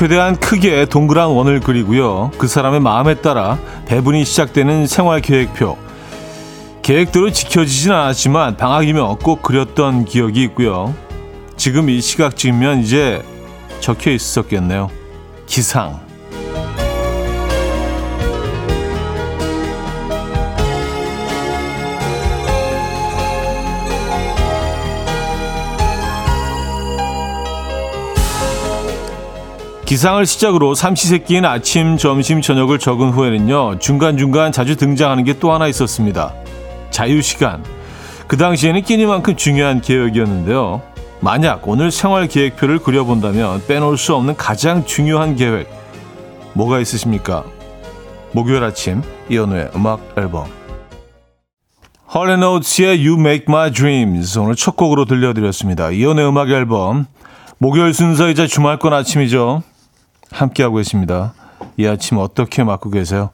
최대한 크게 동그란 원을 그리고요. 그 사람의 마음에 따라 배분이 시작되는 생활 계획표. 계획대로 지켜지진 않았지만 방학이면 꼭 그렸던 기억이 있고요. 지금 이 시각쯤이면 이제 적혀 있었겠네요. 기상. 기상을 시작으로 삼시세끼인 아침, 점심, 저녁을 적은 후에는요, 중간중간 자주 등장하는 게 또 하나 있었습니다. 자유시간. 그 당시에는 끼니만큼 중요한 계획이었는데요. 만약 오늘 생활 계획표를 그려본다면 빼놓을 수 없는 가장 중요한 계획, 뭐가 있으십니까? 목요일 아침, 이연우의 음악 앨범. 헐레노츠의 You Make My Dreams 오늘 첫 곡으로 들려드렸습니다. 이연우의 음악 앨범. 목요일 순서이자 주말권 아침이죠. 함께하고 계십니다. 이 아침 어떻게 맞고 계세요?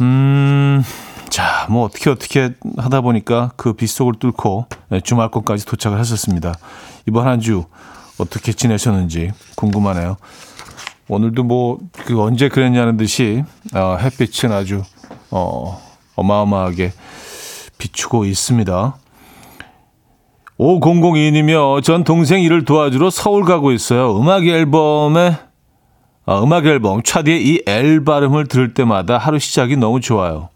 음, 자, 뭐 어떻게 어떻게 하다 보니까 그 빗속을 뚫고 네, 주말권까지 도착을 했었습니다. 이번 한 주 어떻게 지내셨는지 궁금하네요. 오늘도 뭐 그 언제 그랬냐는 듯이 어, 햇빛은 아주 어, 어마어마하게 비추고 있습니다. 5002님이요. 전 동생 일을 도와주러 서울 가고 있어요. 음악 앨범에 아, 음악 앨범 차디의 이 L 발음을 들을 때마다 하루 시작이 너무 좋아요.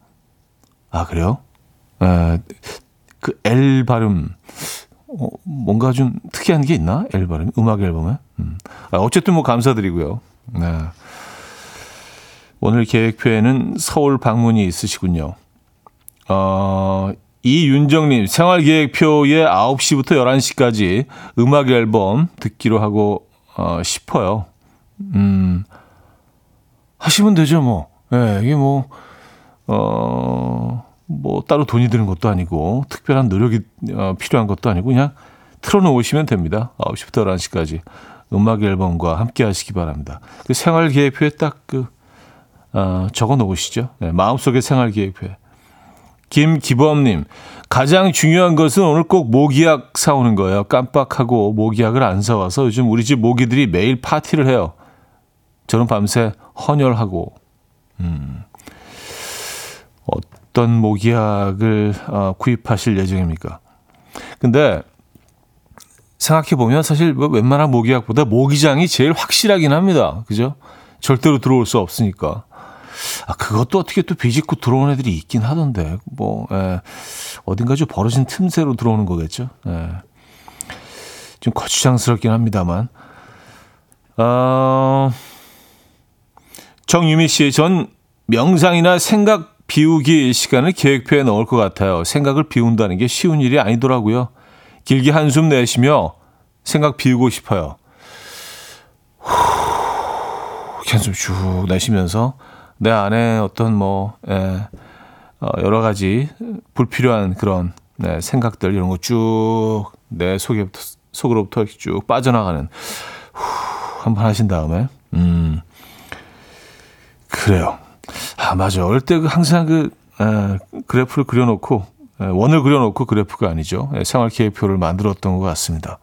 아 그래요? 에, 그 L 발음 어, 뭔가 좀 특이한 게 있나? L 발음 음악 앨범에. 음. 아, 어쨌든 뭐 감사드리고요. 네. 오늘 계획표에는 서울 방문이 있으시군요. 어, 이윤정님, 생활계획표에 9시부터 11시까지 음악 앨범 듣기로 하고 어, 싶어요. 음, 하시면 되죠, 뭐. 예, 네, 이게 뭐, 어, 뭐, 따로 돈이 드는 것도 아니고, 특별한 노력이 어, 필요한 것도 아니고, 그냥 틀어놓으시면 됩니다. 9시부터 11시까지. 음악 앨범과 함께 하시기 바랍니다. 그 생활 계획표에 딱 그, 어, 적어 놓으시죠. 네, 마음속에 생활 계획표에. 김기범님, 가장 중요한 것은 오늘 꼭 모기약 사오는 거예요. 깜빡하고 모기약을 안 사와서 요즘 우리 집 모기들이 매일 파티를 해요. 저는 밤새 헌혈하고, 음, 어떤 모기약을 어, 구입하실 예정입니까? 근데 생각해보면 사실 뭐 웬만한 모기약보다 모기장이 제일 확실하긴 합니다. 그죠? 절대로 들어올 수 없으니까. 아, 그것도 어떻게 또 비집고 들어온 애들이 있긴 하던데, 뭐, 예, 어딘가 좀 벌어진 틈새로 들어오는 거겠죠. 예. 좀 거추장스럽긴 합니다만. 어, 정유미 씨, 전 명상이나 생각 비우기 시간을 계획표에 넣을 것 같아요. 생각을 비운다는 게 쉬운 일이 아니더라고요. 길게 한숨 내쉬며 생각 비우고 싶어요. 후, 한숨 쭉 내쉬면서 내 안에 어떤 뭐 예, 어, 여러 가지 불필요한 그런 네, 생각들 이런 거 쭉 내 속에부터 속으로부터 쭉 빠져나가는 후, 한번 하신 다음에 음 그래요. 아 맞아. 어릴 때그 항상 그 에, 그래프를 그려놓고 에, 원을 그려놓고 그래프가 아니죠. 에, 생활 계획표를 만들었던 것 같습니다.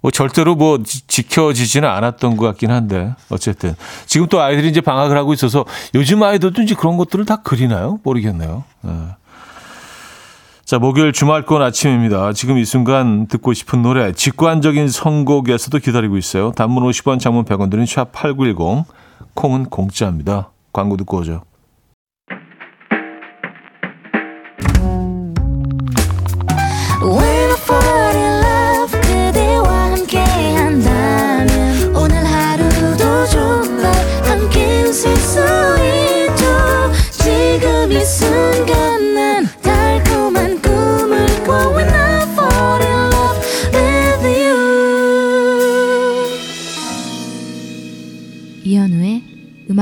뭐 절대로 뭐 지켜지지는 않았던 것 같긴 한데 어쨌든 지금 또 아이들이 이제 방학을 하고 있어서 요즘 아이들도 이제 그런 것들을 다 그리나요? 모르겠네요. 네. 자 목요일 주말권 아침입니다. 지금 이 순간 듣고 싶은 노래 직관적인 선곡에서도 기다리고 있어요. 단문 50원, 장문 100원 드는 샵 8910 콩은 공짜입니다. 광고 듣고 오죠.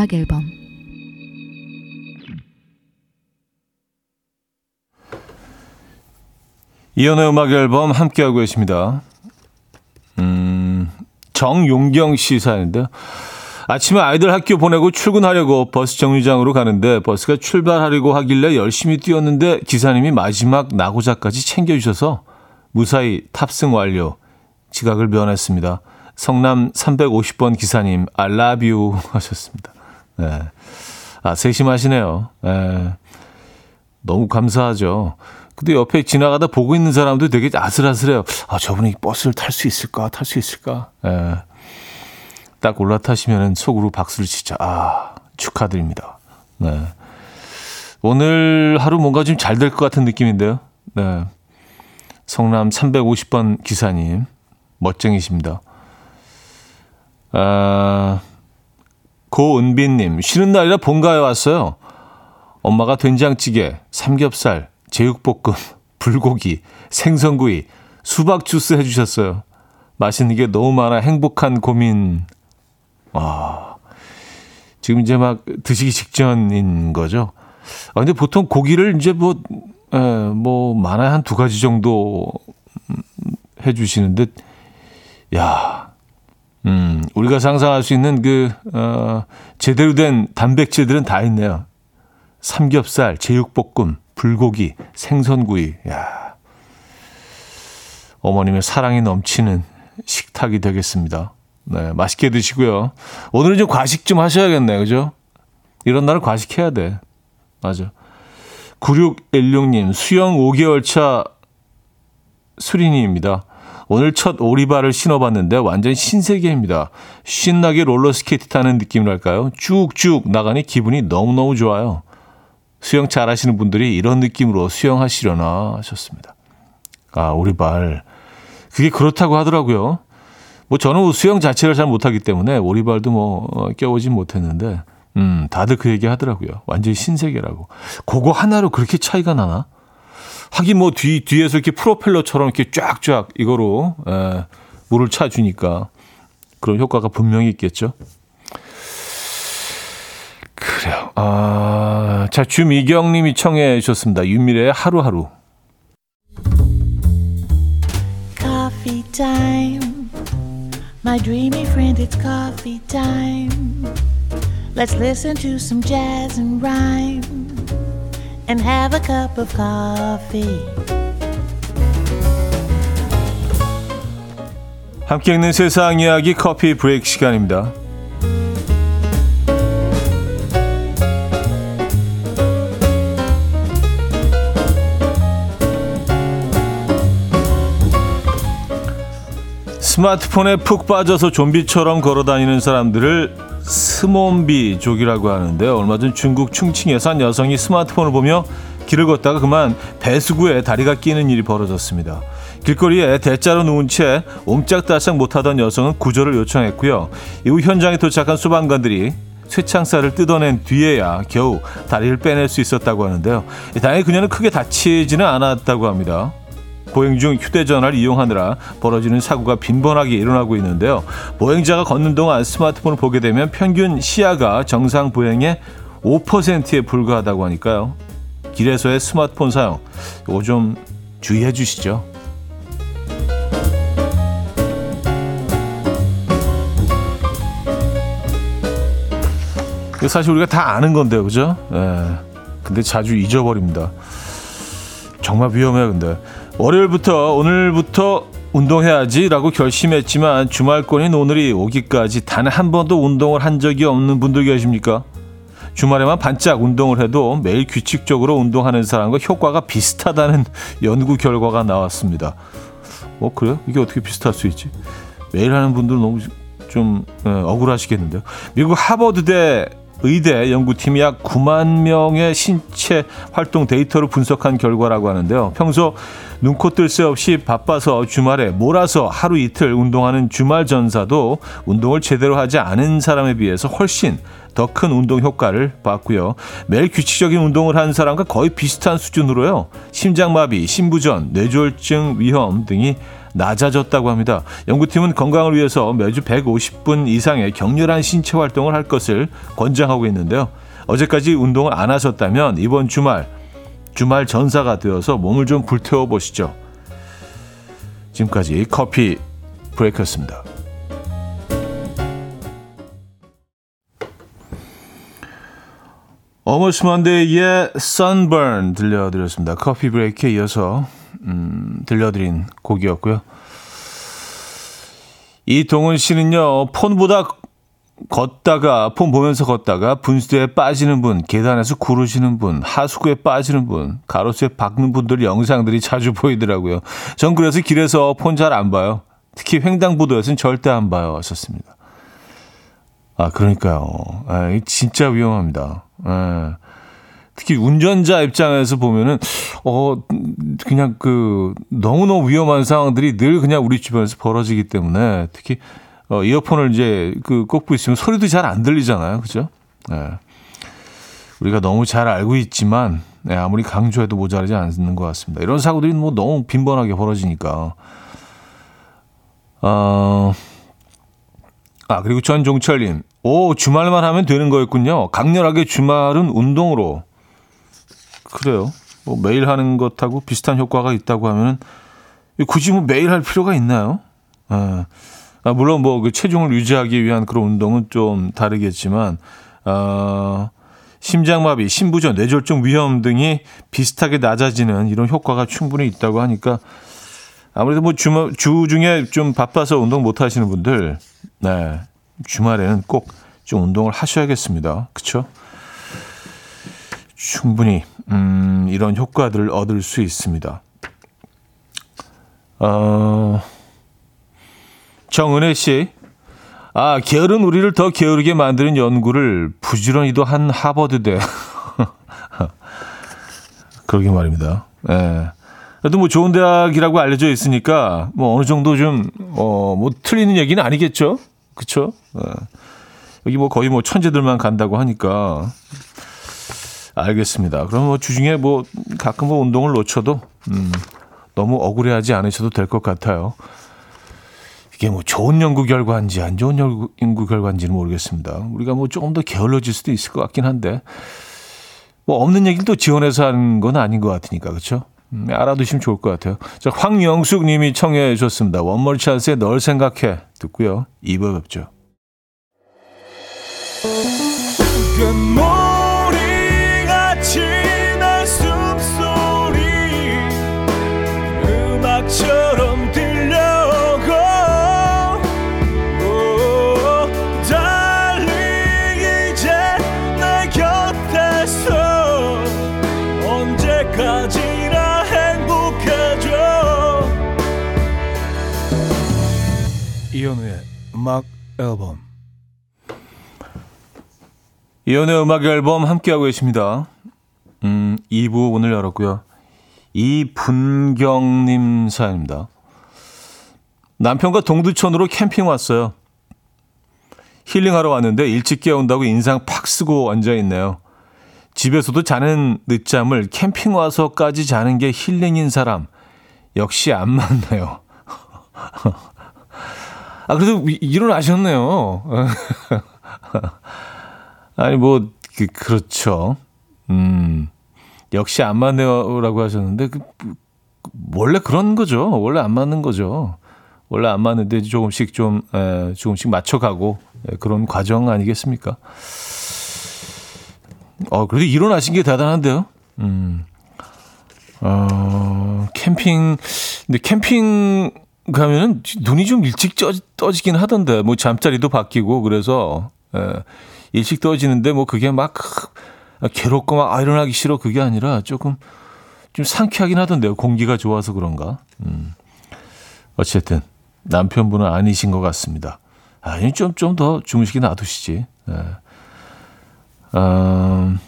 음악 앨범 이연의 음악 앨범 함께하고 계십니다. 음, 정용경 씨 사연인데요. 아침에 아이들 학교 보내고 출근하려고 버스 정류장으로 가는데 버스가 출발하려고 하길래 열심히 뛰었는데 기사님이 마지막 나고자까지 챙겨주셔서 무사히 탑승 완료. 지각을 면했습니다. 성남 350번 기사님, you 하셨습니다. 네. 아, 세심하시네요. 네. 너무 감사하죠. 근데 옆에 지나가다 보고 있는 사람도 되게 아슬아슬해요. 아, 저분이 버스를 탈 수 있을까? 탈 수 있을까? 네. 딱 올라타시면 속으로 박수를 치자. 아, 축하드립니다. 네. 오늘 하루 뭔가 좀 잘 될 것 같은 느낌인데요. 네. 성남 350번 기사님, 멋쟁이십니다. 아, 고은빈님, 쉬는 날이라 본가에 왔어요. 엄마가 된장찌개, 삼겹살, 제육볶음, 불고기, 생선구이, 수박 주스 해주셨어요. 맛있는 게 너무 많아 행복한 고민. 와, 지금 이제 막 드시기 직전인 거죠. 아, 근데 보통 고기를 이제 뭐, 에, 뭐, 많아야 한 두 가지 정도 해주시는데, 야, 음, 우리가 상상할 수 있는 그, 어, 제대로 된 단백질들은 다 있네요. 삼겹살, 제육볶음, 불고기, 생선구이, 야. 어머님의 사랑이 넘치는 식탁이 되겠습니다. 네, 맛있게 드시고요. 오늘은 좀 과식 좀 하셔야겠네요. 그죠? 이런 날은 과식해야 돼. 맞아. 9616님, 수영 5개월 차 수린이입니다. 오늘 첫 오리발을 신어봤는데 완전 신세계입니다. 신나게 롤러스케이트 타는 느낌이랄까요? 쭉쭉 나가니 기분이 너무너무 좋아요. 수영 잘하시는 분들이 이런 느낌으로 수영하시려나 하셨습니다. 아, 오리발. 그게 그렇다고 하더라고요. 뭐 저는 수영 자체를 잘 못하기 때문에 오리발도 뭐 어, 껴오진 못했는데 음, 다들 그 얘기 하더라고요. 완전히 신세계라고. 그거 하나로 그렇게 차이가 나나? 하긴 뭐 뒤, 뒤에서 이렇게 프로펠러처럼 이렇게 쫙쫙 이거로, 에, 물을 차주니까 그런 효과가 분명히 있겠죠. 그래요. 아, 자, 주미경 님이 청해 주셨습니다. 윤미래의 하루하루. Coffee. My dreamy friend, it's coffee time. Let's listen to some jazz and rhyme and have a cup of coffee. 함께 읽는 세상 이야기 커피 브레이크 시간입니다. 스마트폰에 푹 빠져서 좀비처럼 걸어 다니는 사람들을 스몬비족이라고 하는데요. 얼마 전 중국 충칭에서 한 여성이 스마트폰을 보며 길을 걷다가 그만 배수구에 다리가 끼는 일이 벌어졌습니다. 길거리에 대자로 누운 채 옴짝달싹 못하던 여성은 구조를 요청했고요. 이후 현장에 도착한 소방관들이 쇠창살을 뜯어낸 뒤에야 겨우 다리를 빼낼 수 있었다고 하는데요. 다행히 그녀는 크게 다치지는 않았다고 합니다. 보행 중 휴대전화를 이용하느라 벌어지는 사고가 빈번하게 일어나고 있는데요. 보행자가 걷는 동안 스마트폰을 보게 되면 평균 시야가 정상 보행의 5%에 불과하다고 하니까요. 길에서의 스마트폰 사용 이거 좀 주의해 주시죠. 사실 우리가 다 아는 건데요, 그죠? 예. 근데 자주 잊어버립니다. 정말 위험해요, 근데. 월요일부터 오늘부터 운동해야지라고 결심했지만 주말권인 오늘이 오기까지 단 한 번도 운동을 한 적이 없는 분들 계십니까? 주말에만 반짝 운동을 해도 매일 규칙적으로 운동하는 사람과 효과가 비슷하다는 연구 결과가 나왔습니다. 어 그래요? 이게 어떻게 비슷할 수 있지? 매일 하는 분들 너무 좀 어, 억울하시겠는데요. 미국 하버드대 의대 연구팀이 약 9만 명의 신체 활동 데이터를 분석한 결과라고 하는데요. 평소 눈코 뜰 새 없이 바빠서 주말에 몰아서 하루 이틀 운동하는 주말 전사도 운동을 제대로 하지 않은 사람에 비해서 훨씬 더 큰 운동 효과를 봤고요. 매일 규칙적인 운동을 하는 사람과 거의 비슷한 수준으로요. 심장마비, 심부전, 뇌졸중 위험 등이 낮아졌다고 합니다. 연구팀은 건강을 위해서 매주 150분 이상의 격렬한 신체 활동을 할 것을 권장하고 있는데요. 어제까지 운동을 안 하셨다면 이번 주말 주말 전사가 되어서 몸을 좀 불태워 보시죠. 지금까지 커피 브레이크였습니다. 어머스 먼데이의 Sunburn 들려드렸습니다. 커피 브레이크에 이어서 음, 들려드린 곡이었고요. 이동훈 씨는요, 폰보다 걷다가, 폰 보면서 걷다가 분수대에 빠지는 분, 계단에서 구르시는 분, 하수구에 빠지는 분, 가로수에 박는 분들 영상들이 자주 보이더라고요. 전 그래서 길에서 폰 잘 안 봐요. 특히 횡단보도에서는 절대 안 봐요. 하셨습니다. 아, 그러니까요. 아, 진짜 위험합니다. 아, 특히 운전자 입장에서 보면은, 어, 그냥 그, 너무너무 위험한 상황들이 늘 그냥 우리 주변에서 벌어지기 때문에 특히 어, 이어폰을 이제 그 꽂고 있으면 소리도 잘 안 들리잖아요. 그죠? 네. 우리가 너무 잘 알고 있지만, 네, 아무리 강조해도 모자라지 않는 것 같습니다. 이런 사고들이 뭐 너무 빈번하게 벌어지니까. 어, 아, 그리고 전종철님. 오, 주말만 하면 되는 거였군요. 강렬하게 주말은 운동으로. 그래요. 뭐 매일 하는 것하고 비슷한 효과가 있다고 하면은 굳이 뭐 매일 할 필요가 있나요? 아, 아 물론 뭐 그 체중을 유지하기 위한 그런 운동은 좀 다르겠지만, 어, 심장마비, 심부전, 뇌졸중 위험 등이 비슷하게 낮아지는 이런 효과가 충분히 있다고 하니까 아무래도 뭐 주, 주 중에 좀 바빠서 운동 못 하시는 분들, 네. 주말에는 꼭 좀 운동을 하셔야겠습니다. 그쵸? 충분히, 음, 이런 효과들을 얻을 수 있습니다. 어, 정은혜 씨. 아, 게으른 우리를 더 게으르게 만드는 연구를 부지런히도 한 하버드대. 그러게 말입니다. 예. 네. 그래도 뭐 좋은 대학이라고 알려져 있으니까 뭐 어느 정도 좀, 어, 뭐 틀리는 얘기는 아니겠죠? 그쵸? 네. 여기 뭐 거의 뭐 천재들만 간다고 하니까. 알겠습니다. 그럼 뭐 주중에 뭐 가끔 뭐 운동을 놓쳐도, 음, 너무 억울해하지 않으셔도 될 것 같아요. 이게 뭐 좋은 연구 결과인지 안 좋은 연구, 결과인지는 모르겠습니다. 우리가 뭐 조금 더 게을러질 수도 있을 것 같긴 한데, 뭐 없는 얘기를 또 지원해서 하는 건 아닌 것 같으니까, 그렇죠? 음, 알아두시면 좋을 것 같아요. 자, 황영숙 님이 청해 주셨습니다. 원몰 찬스의 널 생각해 듣고요. 2부 뵙죠. 음악 앨범 이현우의 음악 앨범 함께하고 계십니다. 음, 2부 오늘 열었고요. 이분경님 사연입니다. 남편과 동두천으로 캠핑 왔어요. 힐링하러 왔는데 일찍 깨운다고 인상 팍 쓰고 앉아있네요. 집에서도 자는 늦잠을 캠핑 와서까지 자는 게 힐링인 사람. 역시 안 맞네요. 아, 그래도 일어나셨네요. 아니, 뭐, 그, 그렇죠. 음, 역시 안 맞네요라고 하셨는데, 그, 원래 그런 거죠. 원래 안 맞는 거죠. 원래 안 맞는데 조금씩 좀, 에, 조금씩 맞춰가고, 에, 그런 과정 아니겠습니까? 어, 그래도 일어나신 게 대단한데요. 음, 어, 캠핑, 근데 캠핑, 가면은 눈이 좀 일찍 쪄, 떠지긴 하던데 뭐 잠자리도 바뀌고 그래서 예, 일찍 떠지는데 뭐 그게 막 괴롭고 막 아, 일어나기 싫어 그게 아니라 조금 좀 상쾌하긴 하던데요. 공기가 좋아서 그런가. 음. 어쨌든 남편분은 아니신 것 같습니다. 아니 좀 좀 더 주무시게 놔두시지. 예. 음,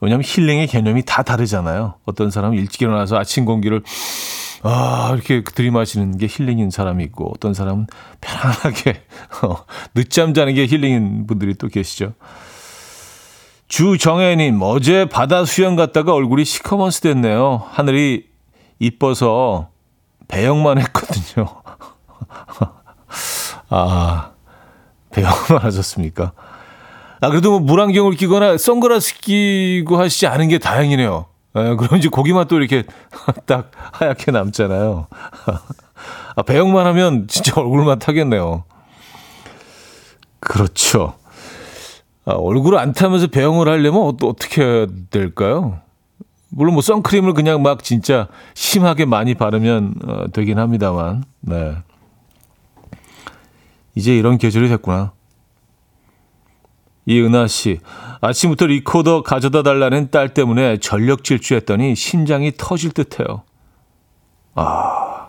왜냐하면 힐링의 개념이 다 다르잖아요. 어떤 사람은 일찍 일어나서 아침 공기를 아, 이렇게 들이마시는 게 힐링인 사람이 있고 어떤 사람은 편안하게 어, 늦잠 자는 게 힐링인 분들이 또 계시죠. 주정혜님, 어제 바다 수영 갔다가 얼굴이 시커먼스 됐네요. 하늘이 이뻐서 배영만 했거든요. 아, 배영만 하셨습니까? 아, 그래도 뭐 물안경을 끼거나 선글라스 끼고 하시지 않은 게 다행이네요. 예, 그럼 이제 고기만 또 이렇게 딱 하얗게 남잖아요. 아, 배영만 하면 진짜 얼굴만 타겠네요. 그렇죠. 아, 얼굴을 안 타면서 배영을 하려면 어, 어떻게 해야 될까요? 물론 뭐 선크림을 그냥 막 진짜 심하게 많이 바르면 어, 되긴 합니다만, 네. 이제 이런 계절이 됐구나. 이은하 씨, 아침부터 리코더 가져다 달라는 딸 때문에 전력 질주했더니 심장이 터질 듯해요. 아,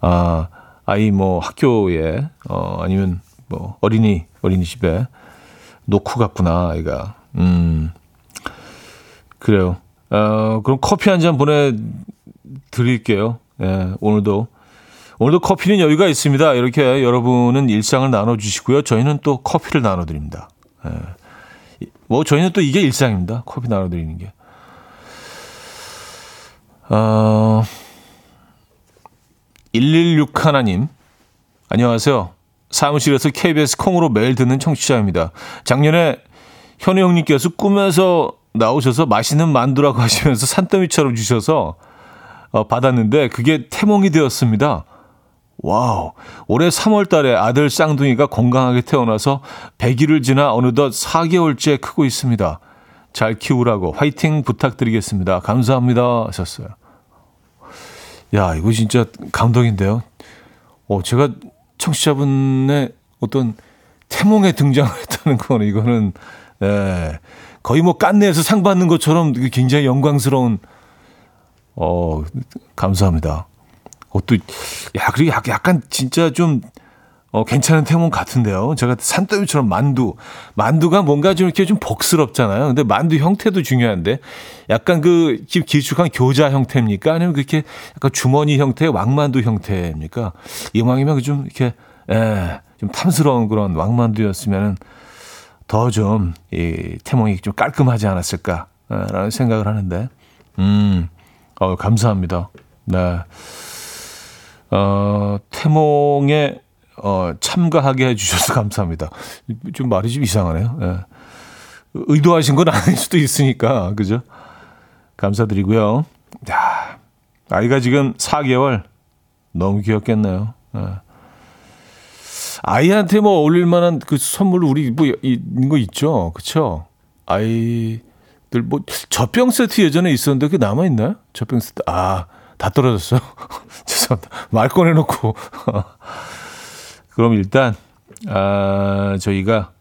아, 아이 뭐 학교에 어 아니면 뭐 어린이 어린이집에 놓고 갔구나 아이가. 음, 그래요. 어 그럼 커피 한 잔 보내 드릴게요. 예, 오늘도 오늘도 커피는 여유가 있습니다. 이렇게 여러분은 일상을 나눠주시고요. 저희는 또 커피를 나눠드립니다. 예. 뭐 저희는 또 이게 일상입니다. 커피 나눠드리는 게. 어, 116 하나님 안녕하세요. 사무실에서 KBS 콩으로 매일 듣는 청취자입니다. 작년에 현우 형님께서 꿈에서 나오셔서 맛있는 만두라고 하시면서 산더미처럼 주셔서 어, 받았는데 그게 태몽이 되었습니다. Wow. 올해 3월 달에 아들 쌍둥이가 건강하게 태어나서 100일을 지나 어느덧 4개월째 크고 있습니다. 잘 키우라고 화이팅 부탁드리겠습니다. 감사합니다. 하셨어요. 야, 이거 진짜 감동인데요. 어, 제가 청취자분의 어떤 태몽에 등장을 했다는 거는 이거는, 예, 거의 뭐 깐내에서 상 받는 것처럼 굉장히 영광스러운, 어, 감사합니다. 그것도 야 그리고 약간 진짜 좀 어, 괜찮은 태몽 같은데요. 제가 산더미처럼 만두. 만두가 뭔가 좀 이렇게 좀 복스럽잖아요. 근데 만두 형태도 중요한데 약간 그 길쭉한 교자 형태입니까? 아니면 그렇게 약간 주머니 형태의 왕만두 형태입니까? 이왕이면 좀 이렇게, 예, 좀 탐스러운 그런 왕만두였으면 더좀 이 태몽이 좀 깔끔하지 않았을까라는 생각을 하는데, 음, 어, 감사합니다. 네. 어, 태몽에 어, 참가하게 해주셔서 감사합니다. 좀 말이 좀 이상하네요. 예. 의도하신 건 아닐 수도 있으니까, 그죠? 감사드리고요. 야, 아이가 지금 4개월. 너무 귀엽겠네요. 예. 아이한테 뭐 어울릴 만한 그 선물 우리 뭐 있는 거 있죠? 그쵸? 아이들 뭐 젖병 세트 예전에 있었는데 그게 남아있나요? 젖병 세트. 아, 다 떨어졌어요. 죄송합니다. 말 꺼내놓고. 그럼 일단, 아, 저희가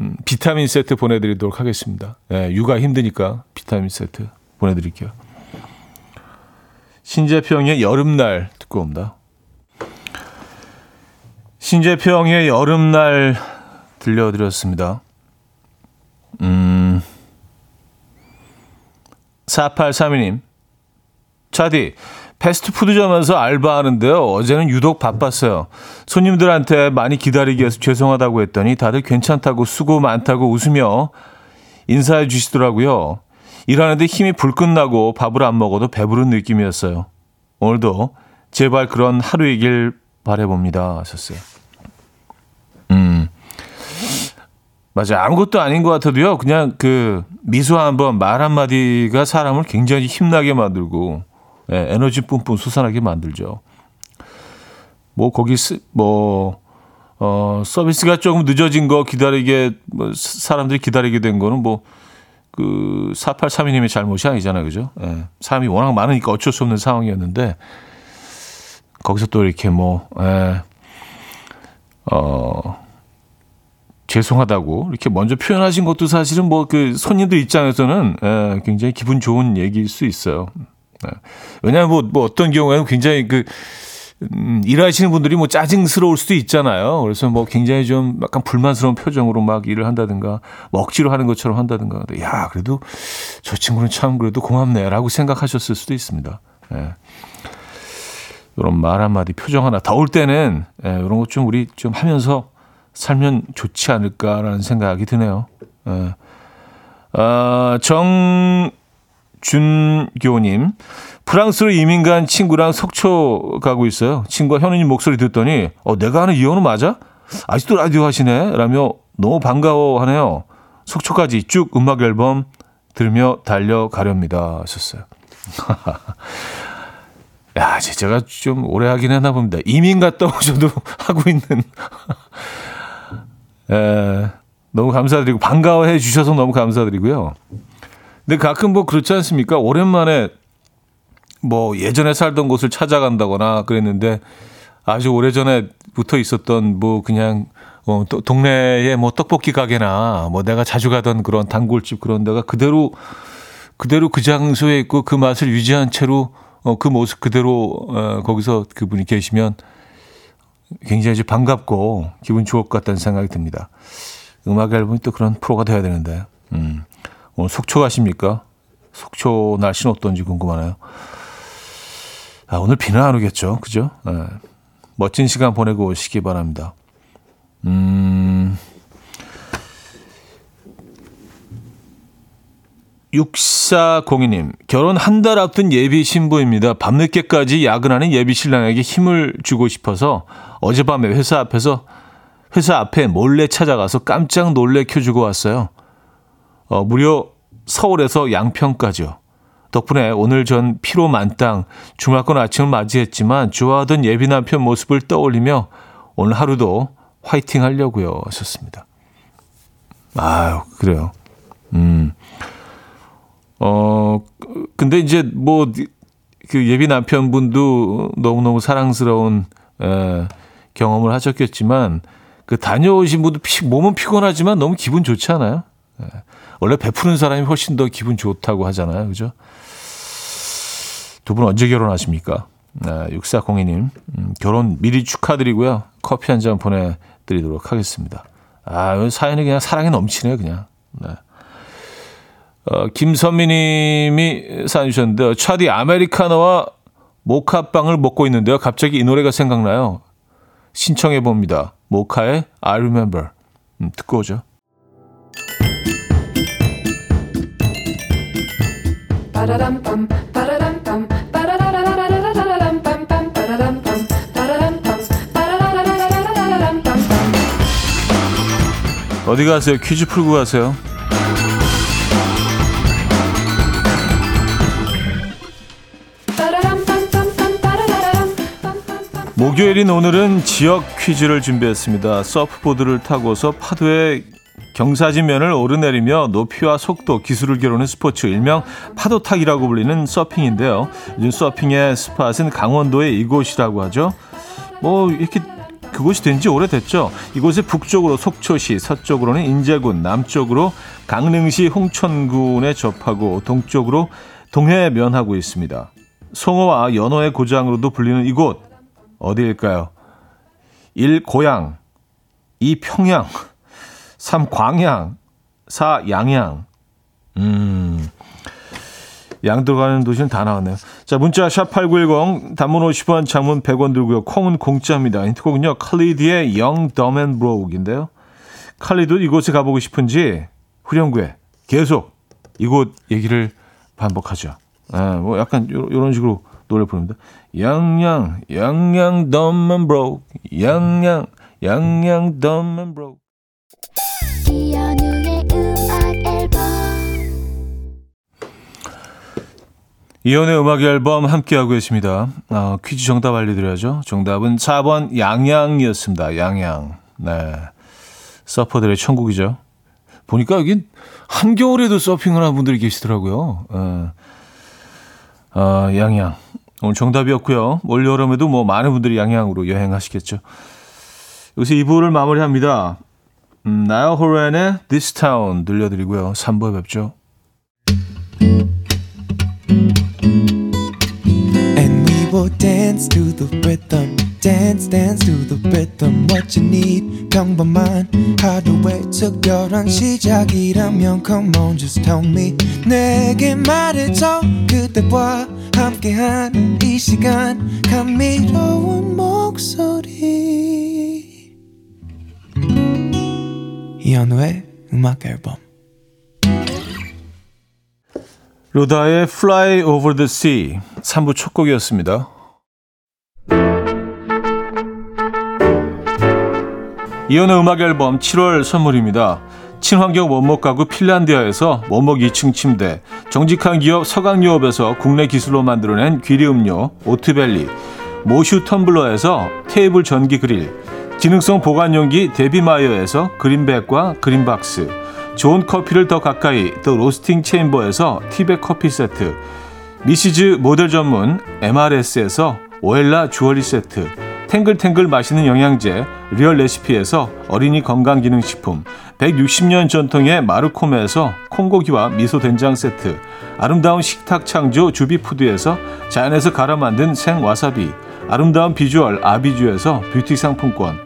음, 비타민 세트 보내드리도록 하겠습니다. 예, 육아 힘드니까 비타민 세트 보내드릴게요. 신재평의 여름날 듣고 옵니다. 신재평의 여름날 들려드렸습니다. 음, 4832님. 차디, 패스트푸드점에서 알바하는데요. 어제는 유독 바빴어요. 손님들한테 많이 기다리게 해서 죄송하다고 했더니 다들 괜찮다고 수고 많다고 웃으며 인사해 주시더라고요. 일하는데 힘이 불끈 나고 밥을 안 먹어도 배부른 느낌이었어요. 오늘도 제발 그런 하루이길 바래봅니다. 하셨어요. 음. 맞아. 아무것도 아닌 것 같아도요. 그냥 그 미소 한번 말 한마디가 사람을 굉장히 힘나게 만들고 예, 에너지 뿜뿜 솟아나게 만들죠. 뭐 거기 스, 뭐 어, 서비스가 조금 늦어진 거 기다리게 뭐 사람들이 기다리게 된 거는 뭐 그 4832님의 잘못이 아니잖아요. 그죠? 예. 사람이 워낙 많으니까 어쩔 수 없는 상황이었는데 거기서 또 이렇게 뭐 예. 어 죄송하다고 이렇게 먼저 표현하신 것도 사실은 뭐 그 손님들 입장에서는 예, 굉장히 기분 좋은 얘기일 수 있어요. 네. 왜냐하면 뭐, 뭐 어떤 경우에는 굉장히 그, 음, 일하시는 분들이 뭐 짜증스러울 수도 있잖아요. 그래서 뭐 굉장히 좀 약간 불만스러운 표정으로 막 일을 한다든가, 뭐 억지로 하는 것처럼 한다든가. 야, 그래도 저 친구는 참 그래도 고맙네라고 생각하셨을 수도 있습니다. 예. 이런 말 한마디, 표정 하나 더울 때는 예, 이런 것 좀 우리 좀 하면서 살면 좋지 않을까라는 생각이 드네요. 예. 아, 정, 준교님, 프랑스로 이민 간 친구랑 속초 가고 있어요. 친구가 현우님 목소리 듣더니, 어, 내가 하는 이현우 맞아? 아직도 라디오 하시네? 라며 너무 반가워하네요. 속초까지 쭉 음악 앨범 들으며 달려가렵니다. 하셨어요. 야, 제가 좀 오래 하긴 했나 봅니다. 이민 갔다 오셔도 하고 있는. 에, 너무 감사드리고, 반가워해 주셔서 너무 감사드리고요. 근데 가끔 뭐 그렇지 않습니까? 오랜만에 뭐 예전에 살던 곳을 찾아간다거나 그랬는데 아주 오래전에 어려서부터 있었던 뭐 그냥 어, 또 동네에 뭐 떡볶이 가게나 뭐 내가 자주 가던 그런 단골집 그런 데가 그대로 그대로 그 장소에 있고 그 맛을 유지한 채로 어, 그 모습 그대로 어, 거기서 그분이 계시면 굉장히 반갑고 기분 좋을 것 같다는 생각이 듭니다. 음악 앨범이 또 그런 프로가 돼야 되는데. 음. 오늘 속초 가십니까? 속초 날씨는 어떤지 궁금하네요. 아, 오늘 비는 안 오겠죠? 그죠? 네. 멋진 시간 보내고 오시기 바랍니다. 음. 6402님, 결혼 한 달 앞둔 예비 신부입니다. 밤늦게까지 야근하는 예비 신랑에게 힘을 주고 싶어서 어젯밤에 회사 앞에서, 회사 앞에 몰래 찾아가서 깜짝 놀래 켜주고 왔어요. 어, 무려 서울에서 양평까지요. 덕분에 오늘 전 피로 만땅 주말권 아침을 맞이했지만 좋아하던 예비 남편 모습을 떠올리며 오늘 하루도 화이팅 하려고요. 하셨습니다. 아유, 그래요. 음. 어, 근데 이제 뭐, 그 예비 남편분도 너무너무 사랑스러운, 에, 경험을 하셨겠지만, 그 다녀오신 분도 피, 몸은 피곤하지만 너무 기분 좋지 않아요? 에, 원래 베푸는 사람이 훨씬 더 기분 좋다고 하잖아요. 그죠? 두 분 언제 결혼하십니까? 네, 6402님, 음, 결혼 미리 축하드리고요. 커피 한 잔 보내드리도록 하겠습니다. 아, 사연이 그냥 사랑이 넘치네요, 그냥. 네. 어, 김선미 님이 사연 주셨는데요. 차디 아메리카노와 모카빵을 먹고 있는데요. 갑자기 이 노래가 생각나요. 신청해 봅니다. 모카의 I Remember. 음, 듣고 오죠. 어디 가세요? 퀴즈 풀고 가세요. 목요일인 오늘은 지역 퀴즈를 준비했습니다. 서프보드를 타고서 파도에 경사지면을 오르내리며 높이와 속도, 기술을 겨루는 스포츠, 일명 파도타기라고 불리는 서핑인데요. 요즘 서핑의 스팟은 강원도의 이곳이라고 하죠. 뭐 이렇게 그곳이 된 지 오래됐죠. 이곳의 북쪽으로 속초시, 서쪽으로는 인제군, 남쪽으로 강릉시 홍천군에 접하고 동쪽으로 동해에 면하고 있습니다. 송어와 연어의 고장으로도 불리는 이곳 어디일까요? 1. 고향 2. 평양 3. 광양 4. 양양 음... 양 들어가는 도시는 다 나왔네요. 자, 문자 샵8910 단문 50원, 장문 100원 들고요. 콩은 공짜입니다. 힌트곡은요. 칼리드의 Dumb and Broke인데요. 칼리드 이곳에 가보고 싶은지 후렴구에 계속 이곳 얘기를 반복하죠. 아, 뭐 약간 요런 식으로 노래 부릅니다. 양양, 양양, and broke. 양양, 양양, and broke. 이연의 음악 앨범 함께하고 계십니다. 어, 퀴즈 정답 알려드려야죠. 정답은 4번 양양이었습니다. 양양. 네. 서퍼들의 천국이죠. 보니까 여기 한겨울에도 서핑을 하는 분들이 계시더라고요. 어, 어, 양양. 오늘 정답이었고요. 올 여름에도 뭐 많은 분들이 양양으로 여행하시겠죠. 여기서 2부를 마무리합니다. 음, 나요 호렌의 This Town 들려드리고요. 3부에 뵙죠. will dance to the rhythm. Dance, dance to the rhythm. What you need, come by mine. 하루의 특별한 시작이라면 come on, just tell me. 내게 말해줘 그대와 함께한 이 시간 감미로운 목소리. 이현우의 음악 앨범. 로다의 Fly Over the Sea 3부 첫 곡이었습니다. 이혼의 음악 앨범 7월 선물입니다. 친환경 원목 가구 핀란디아에서 원목 2층 침대, 정직한 기업 서강유업에서 국내 기술로 만들어낸 귀리 음료 오트벨리, 모슈 텀블러에서 테이블 전기 그릴, 기능성 보관용기 데비마이어에서 그린백과 그린박스, 좋은 커피를 더 가까이 더 로스팅 챔버에서 티백 커피 세트 미시즈 모델 전문 MRS에서 오엘라 주얼리 세트 탱글탱글 맛있는 영양제 리얼 레시피에서 어린이 건강기능식품 160년 전통의 마루코메에서 콩고기와 미소 된장 세트 아름다운 식탁 창조 주비푸드에서 자연에서 갈아 만든 생와사비 아름다운 비주얼 아비주에서 뷰티 상품권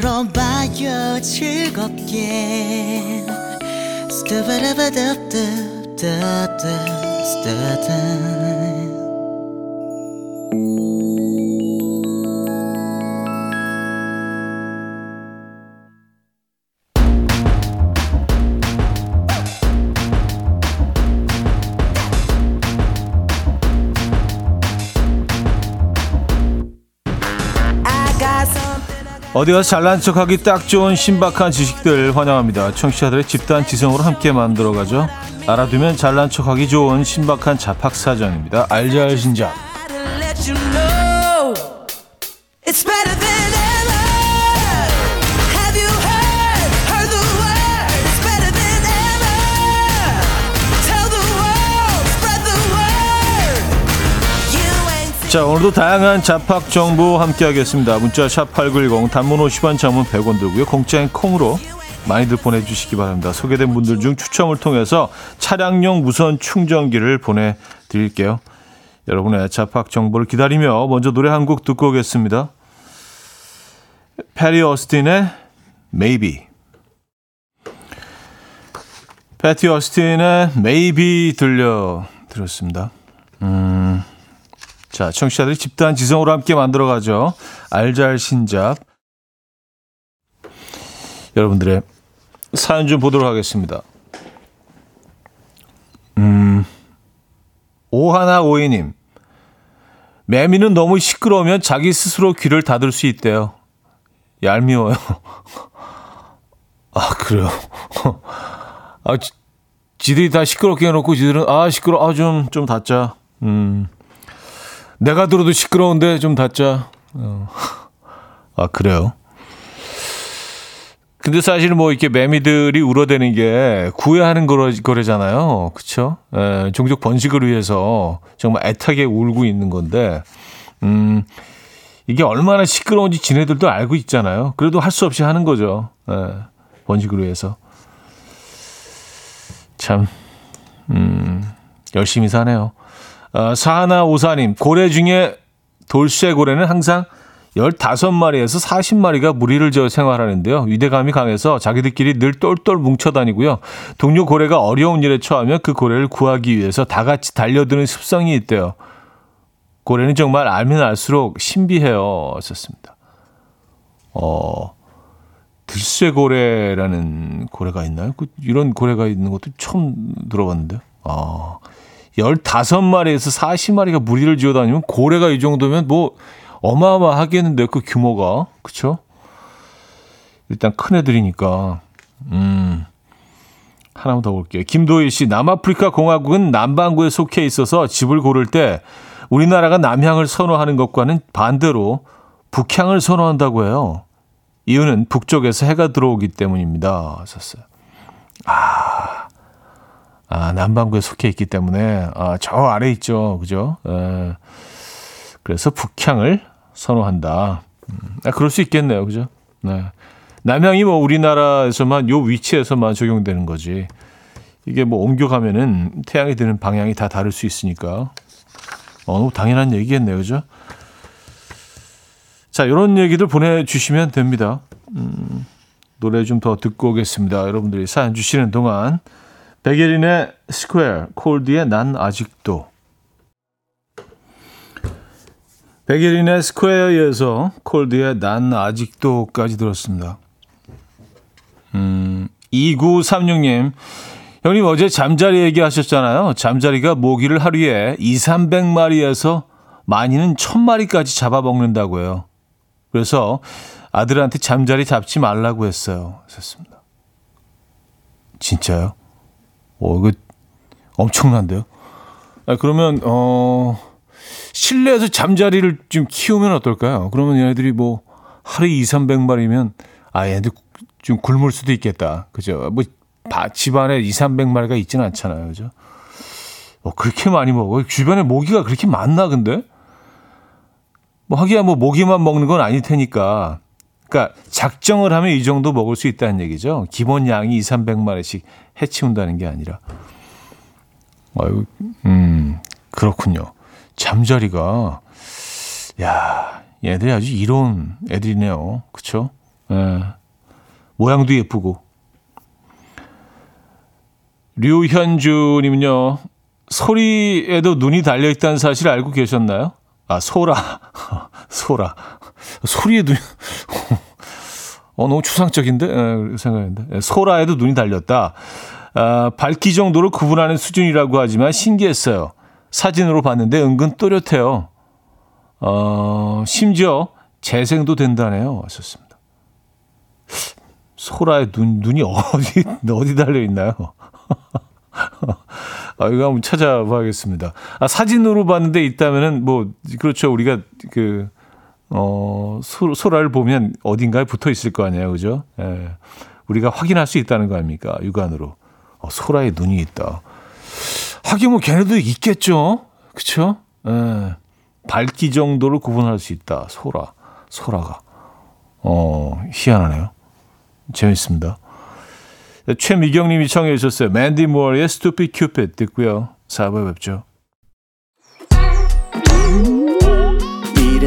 들어봐요. 즐겁게 어디 가서 잘난 척하기 딱 좋은 신박한 지식들 환영합니다. 청취자들의 집단 지성으로 함께 만들어가죠. 알아두면 잘난 척하기 좋은 신박한 자팍사전입니다. 알잘신작. 자 오늘도 다양한 잡학 정보 함께 하겠습니다. 문자 샵 8910 단문 50원 장문 100원 들고요. 공짜인 콩으로 많이들 보내주시기 바랍니다. 소개된 분들 중 추첨을 통해서 차량용 무선 충전기를 보내드릴게요. 여러분의 잡학 정보를 기다리며 먼저 노래 한 곡 듣고 오겠습니다. 페리 어스틴의 Maybe 패티 어스틴의 Maybe 들려 드렸습니다. 음... 자, 청취자들이 집단 지성으로 함께 만들어가죠. 알잘 신잡. 여러분들의 사연 좀 보도록 하겠습니다. 음, 오하나 오이님. 매미는 너무 시끄러우면 자기 스스로 귀를 닫을 수 있대요. 얄미워요. 아, 그래요. 아, 지, 지들이 다 시끄럽게 해놓고 지들은, 아, 시끄러, 아, 좀, 좀 닫자. 음. 내가 들어도 시끄러운데 좀 닫자. 어. 아, 그래요? 근데 사실 뭐 이렇게 매미들이 울어대는 게 구애하는 거래, 거래잖아요. 그쵸? 에, 예, 종족 번식을 위해서 정말 애타게 울고 있는 건데, 음, 이게 얼마나 시끄러운지 지네들도 알고 있잖아요. 그래도 할 수 없이 하는 거죠. 에, 예, 번식을 위해서. 참, 음, 열심히 사네요. 어, 사하나 오사님, 고래 중에 돌쇠 고래는 항상 15마리에서 40마리가 무리를 지어 생활하는데요. 위대감이 강해서 자기들끼리 늘 똘똘 뭉쳐 다니고요. 동료 고래가 어려운 일에 처하면 그 고래를 구하기 위해서 다 같이 달려드는 습성이 있대요. 고래는 정말 알면 알수록 신비해요. 썼습니다. 어, 들쇠고래라는 고래가 있나요? 그, 이런 고래가 있는 것도 처음 들어봤는데요. 아, 15마리에서 40마리가 무리를 지어 다니면 고래가 이 정도면 뭐 어마어마하겠는데 그 규모가. 그쵸? 일단 큰 애들이니까. 음. 하나만 더 볼게요. 김도희 씨, 남아프리카 공화국은 남반구에 속해 있어서 집을 고를 때 우리나라가 남향을 선호하는 것과는 반대로 북향을 선호한다고 해요. 이유는 북쪽에서 해가 들어오기 때문입니다. 썼어요. 아, 아, 남반구에 속해 있기 때문에 아, 저 아래 있죠. 그죠? 에, 예. 그래서 북향을 선호한다. 음, 아, 그럴 수 있겠네요. 그죠? 네. 남향이 뭐 우리나라에서만 요 위치에서만 적용되는 거지. 이게 뭐 옮겨가면은 태양이 드는 방향이 다 다를 수 있으니까. 어, 당연한 얘기겠네요. 그죠? 자, 이런 얘기들 보내주시면 됩니다. 음, 노래 좀 더 듣고 오겠습니다. 여러분들이 사연 주시는 동안 백예린의 Square, Colde의 난 아직도. 백예린의 Square에서 Colde의 난 아직도까지 들었습니다. 음, 2936님. 형님 어제 잠자리 얘기하셨잖아요. 잠자리가 모기를 하루에 2, 300마리에서 많이는 1000마리까지 잡아먹는다고요. 그래서 아들한테 잠자리 잡지 말라고 했어요. 하셨습니다. 진짜요? 어, 이거 엄청난데요? 아, 그러면, 어, 실내에서 잠자리를 좀 키우면 어떨까요? 그러면 얘네들이 뭐 하루에 2, 300마리면 아, 얘네들 좀 굶을 수도 있겠다. 그죠? 뭐 집안에 2, 300마리가 있지는 않잖아요. 그죠? 어, 그렇게 많이 먹어요. 주변에 모기가 그렇게 많나 근데? 뭐 하기야 뭐 모기만 먹는 건 아닐 테니까. 그러니까 작정을 하면 이 정도 먹을 수 있다는 얘기죠. 기본 양이 2, 300마리씩 해치운다는 게 아니라. 아유, 음, 그렇군요. 잠자리가 야, 얘들이 아주 이로운 애들이네요. 그쵸? 예. 모양도 예쁘고. 류현주님은요, 소리에도 눈이 달려있다는 사실 알고 계셨나요? 아, 소라. 소라. 소리에 눈이, 어, 너무 추상적인데? 에, 생각했는데. 소라에도 눈이 달렸다. 아, 밝기 정도로 구분하는 수준이라고 하지만 신기했어요. 사진으로 봤는데 은근 또렷해요. 어, 심지어 재생도 된다네요. 왔었습니다. 소라의 눈, 눈이 어디, 어디 달려있나요? 아, 이거 한번 찾아봐야겠습니다. 아, 사진으로 봤는데 있다면은 뭐, 그렇죠. 우리가 그, 어, 소, 소라를 보면 어딘가에 붙어 있을 거 아니에요. 그죠? 예. 우리가 확인할 수 있다는 거 아닙니까? 육안으로. 어, 소라의 눈이 있다. 하긴 뭐 걔네도 있겠죠. 그쵸? 예. 밝기 정도로 구분할 수 있다. 소라. 소라가. 어, 희한하네요. 재밌습니다. 최미경 님이 청해 주셨어요. 맨디 모어의 Stupid Cupid 듣고요. 4부에 뵙죠.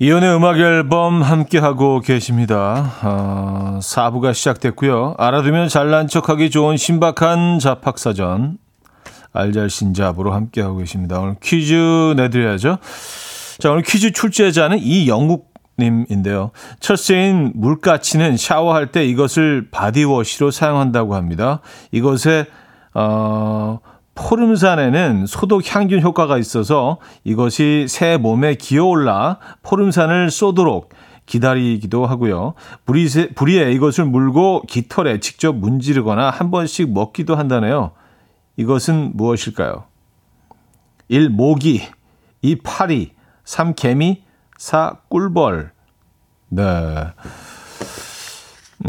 이연의 음악 앨범 함께하고 계십니다. 어, 4부가 시작됐고요. 알아두면 잘난 척하기 좋은 신박한 잡학사전 알잘신잡으로 함께하고 계십니다. 오늘 퀴즈 내드려야죠. 자, 오늘 퀴즈 출제자는 이영국님인데요. 철새인 물까치는 샤워할 때 이것을 body wash로 사용한다고 합니다. 이것에 어, 포름산에는 소독 항균 효과가 있어서 이것이 새 몸에 기어올라 포름산을 쏘도록 기다리기도 하고요. 부리에, 부리에 이것을 물고 깃털에 직접 문지르거나 한 번씩 먹기도 한다네요. 이것은 무엇일까요? 1. 모기 2. 파리 3. 개미 4. 꿀벌 네.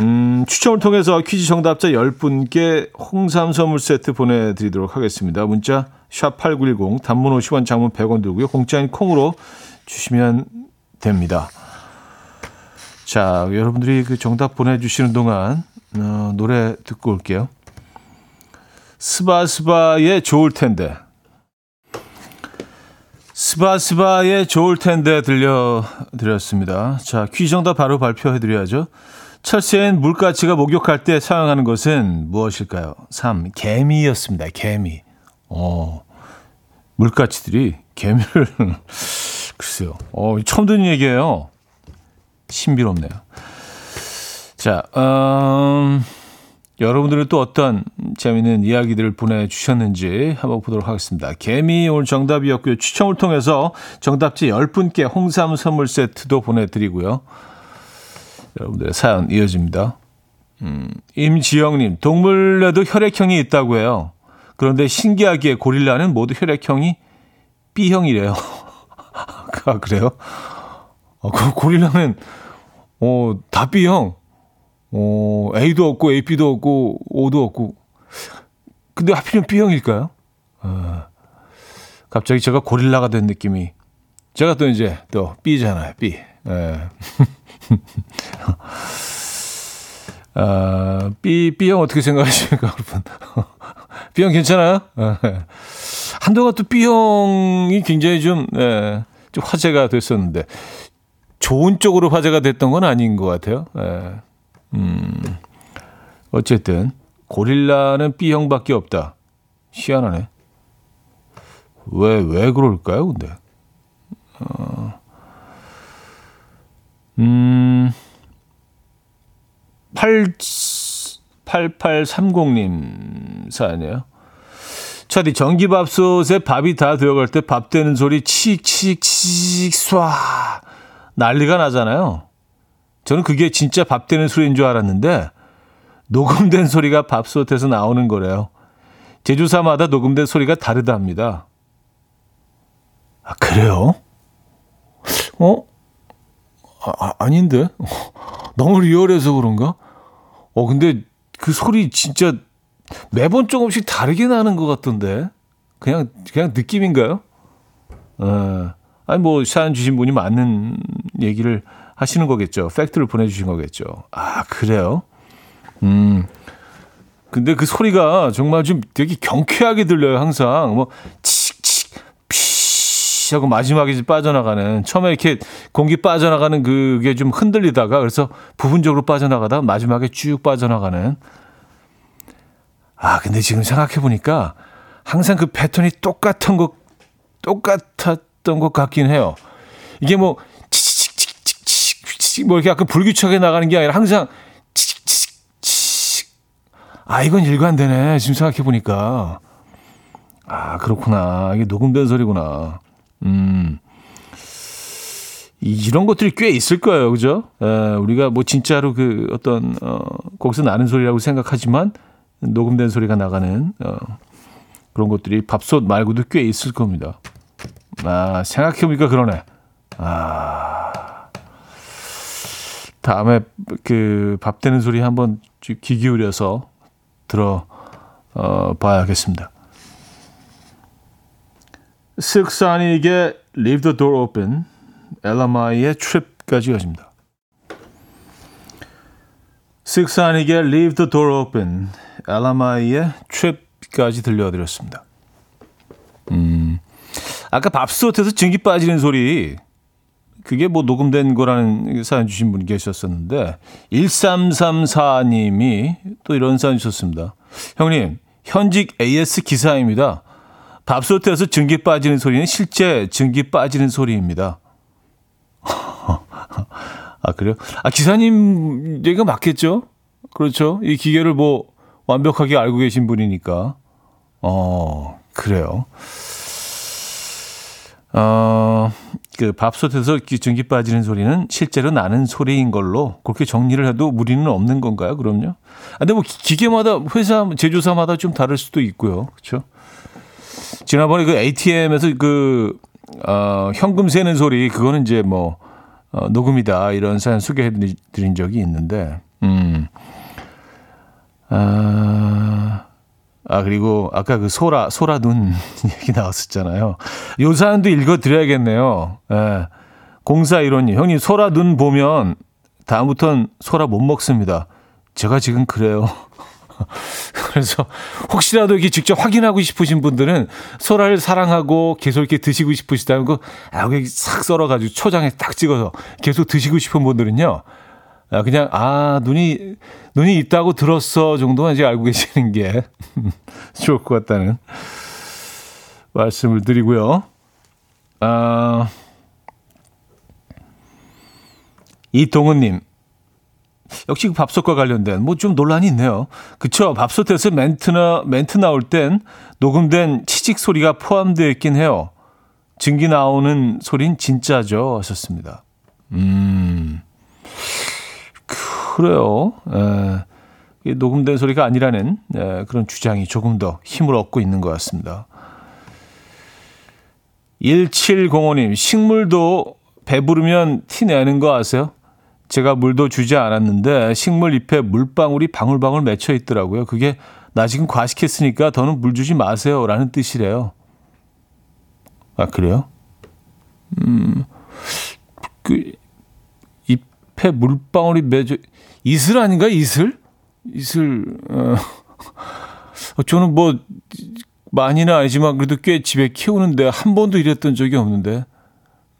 음, 추첨을 통해서 퀴즈 정답자 10분께 홍삼 선물 세트 보내드리도록 하겠습니다. 문자 샵8910 단문 50원 장문 100원 들고요. 공짜인 콩으로 주시면 됩니다. 자, 여러분들이 그 정답 보내주시는 동안 어, 노래 듣고 올게요. 스바스바의 좋을 텐데. 스바스바의 좋을 텐데 들려드렸습니다. 자, 퀴즈 정답 바로 발표해드려야죠. 철새엔 물가치가 목욕할 때 사용하는 것은 무엇일까요? 3. 개미였습니다. 개미. 어, 물가치들이 개미를, 글쎄요. 어, 처음 듣는 얘기예요. 신비롭네요. 자, 음, 여러분들은 또 어떤 재미있는 이야기들을 보내주셨는지 한번 보도록 하겠습니다. 개미 오늘 정답이었고요. 추첨을 통해서 정답지 10분께 홍삼 선물 세트도 보내드리고요. 여러분들의 사연 이어집니다. 음, 임지영님, 동물에도 혈액형이 있다고 해요. 그런데 신기하게 고릴라는 모두 혈액형이 B형이래요. 아, 그래요? 아, 그 고릴라는, 어, 다 B형. 어, A도 없고, AB도 없고, O도 없고. 근데 하필이면 B형일까요? 어, 갑자기 제가 고릴라가 된 느낌이. 제가 또 이제 또 B잖아요, B. 예. 아, B, B형 어떻게 생각하십니까, 여러분? B형 괜찮아요? 예. 한동안 또 B형이 굉장히 좀, 예, 좀 화제가 됐었는데, 좋은 쪽으로 화제가 됐던 건 아닌 것 같아요. 예. 음, 어쨌든, 고릴라는 B형밖에 없다. 희한하네. 왜, 왜 그럴까요, 근데? 어, 음, 8, 8830님 사연이에요. 차디 전기밥솥에 밥이 다 되어갈 때 밥 되는 소리 칙칙칙 쏴 난리가 나잖아요. 저는 그게 진짜 밥 되는 소리인 줄 알았는데 녹음된 소리가 밥솥에서 나오는 거래요. 제주사마다 녹음된 소리가 다르답니다. 아 그래요? 어? 아, 아 닌데 너무 리얼해서 그런가? 어, 근데 그 소리 진짜 매번 조금씩 다르게 나는 것 같던데. 그냥, 그냥 느낌인가요? 어, 아니, 뭐, 사연 주신 분이 맞는 얘기를 하시는 거겠죠. 팩트를 보내주신 거겠죠. 아, 그래요? 음. 근데 그 소리가 정말 좀 되게 경쾌하게 들려요, 항상. 뭐, 하고 마지막에 빠져나가는, 처음에 이렇게 공기 빠져나가는 그게 좀 흔들리다가, 그래서 부분적으로 빠져나가다가 마지막에 쭉 빠져나가는. 아, 근데 지금 생각해 보니까 항상 그 패턴이 똑같은 것, 똑같았던 것 같긴 해요. 이게 뭐, 치치치치치치, 뭐 이렇게 약간 불규칙하게 나가는 게 아니라 항상 치치치치. 아, 이건 일관되네. 지금 생각해 보니까. 아, 그렇구나. 이게 녹음된 소리구나. 음. 이런 것들이 꽤 있을 거예요. 그죠? 에, 우리가 뭐 진짜로 그 어떤, 어, 거기서 나는 소리라고 생각하지만 녹음된 소리가 나가는, 어, 그런 것들이 밥솥 말고도 꽤 있을 겁니다. 아, 생각해보니까 그러네. 아. 다음에 그 밥 되는 소리 한번 귀 기울여서 들어, 어, 봐야겠습니다. 쓱사니에게 Leave the Door Open, 엘라마이의 Trip까지 가집니다. 쓱사니에게 Leave the Door Open, 엘라마이의 Trip까지 들려드렸습니다. 음, 아까 밥솥에서 전기 빠지는 소리, 그게 뭐 녹음된 거라는 사연 주신 분이 계셨었는데, 1334님이 또 이런 사연 주셨습니다. 형님, 현직 AS 기사입니다. 밥솥에서 전기 빠지는 소리는 실제 전기 빠지는 소리입니다. 아, 그래요? 아, 기사님 얘기가 맞겠죠? 그렇죠. 이 기계를 뭐 완벽하게 알고 계신 분이니까. 어, 그래요. 어, 그 밥솥에서 전기 빠지는 소리는 실제로 나는 소리인 걸로 그렇게 정리를 해도 무리는 없는 건가요? 그럼요. 아, 근데 뭐 기계마다 회사 제조사마다 좀 다를 수도 있고요. 그렇죠? 지난번에 그 ATM에서 그, 어, 현금 세는 소리, 그거는 이제 뭐, 어, 녹음이다. 이런 사연 소개해 드린 적이 있는데, 음. 아, 아, 그리고 아까 그 소라, 소라 눈 얘기 나왔었잖아요. 요 사연도 읽어 드려야겠네요. 예. 공사 이론님, 형님, 소라 눈 보면 다음부턴 소라 못 먹습니다. 제가 지금 그래요. 그래서 혹시라도 이렇게 직접 확인하고 싶으신 분들은 소라를 사랑하고 계속 이렇게 드시고 싶으시다면 그 아, 여기 싹 썰어가지고 초장에 딱 찍어서 계속 드시고 싶은 분들은요. 아, 그냥 아 눈이 눈이 있다고 들었어 정도만 이제 알고 계시는 게 좋을 것 같다는 말씀을 드리고요. 아, 이동은님 역시 그 밥솥과 관련된 뭐 좀 논란이 있네요. 그쵸. 밥솥에서 멘트나, 멘트 나올 땐 녹음된 치직 소리가 포함되어 있긴 해요. 증기 나오는 소린 진짜죠. 하셨습니다. 음, 그래요. 에, 녹음된 소리가 아니라는 에, 그런 주장이 조금 더 힘을 얻고 있는 것 같습니다. 1705님, 식물도 배부르면 티 내는 거 아세요? 제가 물도 주지 않았는데 식물 잎에 물방울이 방울방울 맺혀 있더라고요. 그게 나 지금 과식했으니까 더는 물 주지 마세요. 라는 뜻이래요. 아, 그래요? 음, 그, 잎에 물방울이 맺어, 이슬 아닌가? 이슬? 이슬, 어, 저는 뭐, 많이는 아니지만 그래도 꽤 집에 키우는데 한 번도 이랬던 적이 없는데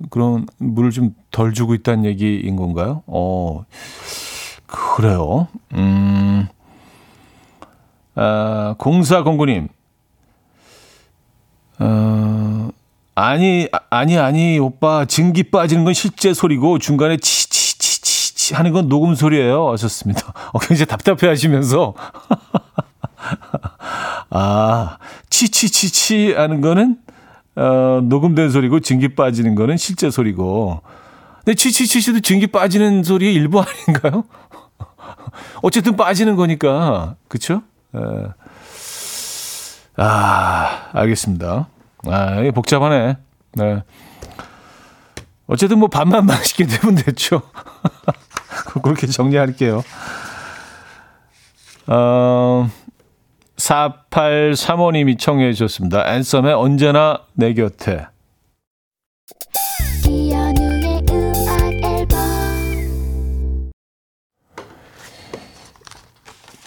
그런 물을 좀 덜 주고 있다는 얘기인 건가요? 어, 그래요. 음, 아, 공사공구님. 어, 아니, 아니, 아니, 오빠, 증기 빠지는 건 실제 소리고 중간에 치치치치치 하는 건 녹음 소리예요. 하셨습니다. 어, 굉장히 답답해 하시면서. 아, 치치치치 하는 거는 어, 녹음된 소리고 증기 빠지는 거는 실제 소리고. 근데 치치치치도 증기 빠지는 소리의 일부 아닌가요? 어쨌든 빠지는 거니까. 그쵸? 에. 아, 알겠습니다. 아, 복잡하네. 네. 어쨌든 뭐 밥만 맛있게 되면 됐죠. 그렇게 정리할게요. 어, 4835님이 청해 주셨습니다. 앤썸의 언제나 내 곁에.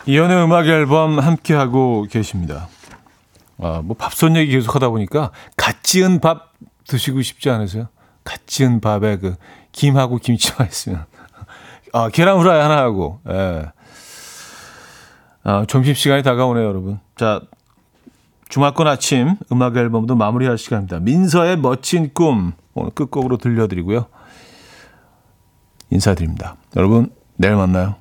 이연의 음악 앨범 함께 하고 계십니다. 아, 뭐 밥솥 얘기 계속 하다 보니까 갓 지은 밥 드시고 싶지 않으세요? 갓 지은 밥에 그 김하고 김치만 있으면 아, 계란 후라이 하나 하고. 예. 아, 점심시간이 다가오네요, 여러분. 자, 주말권 아침 음악 앨범도 마무리할 시간입니다. 민서의 멋진 꿈 오늘 끝곡으로 들려드리고요. 인사드립니다. 여러분, 내일 만나요.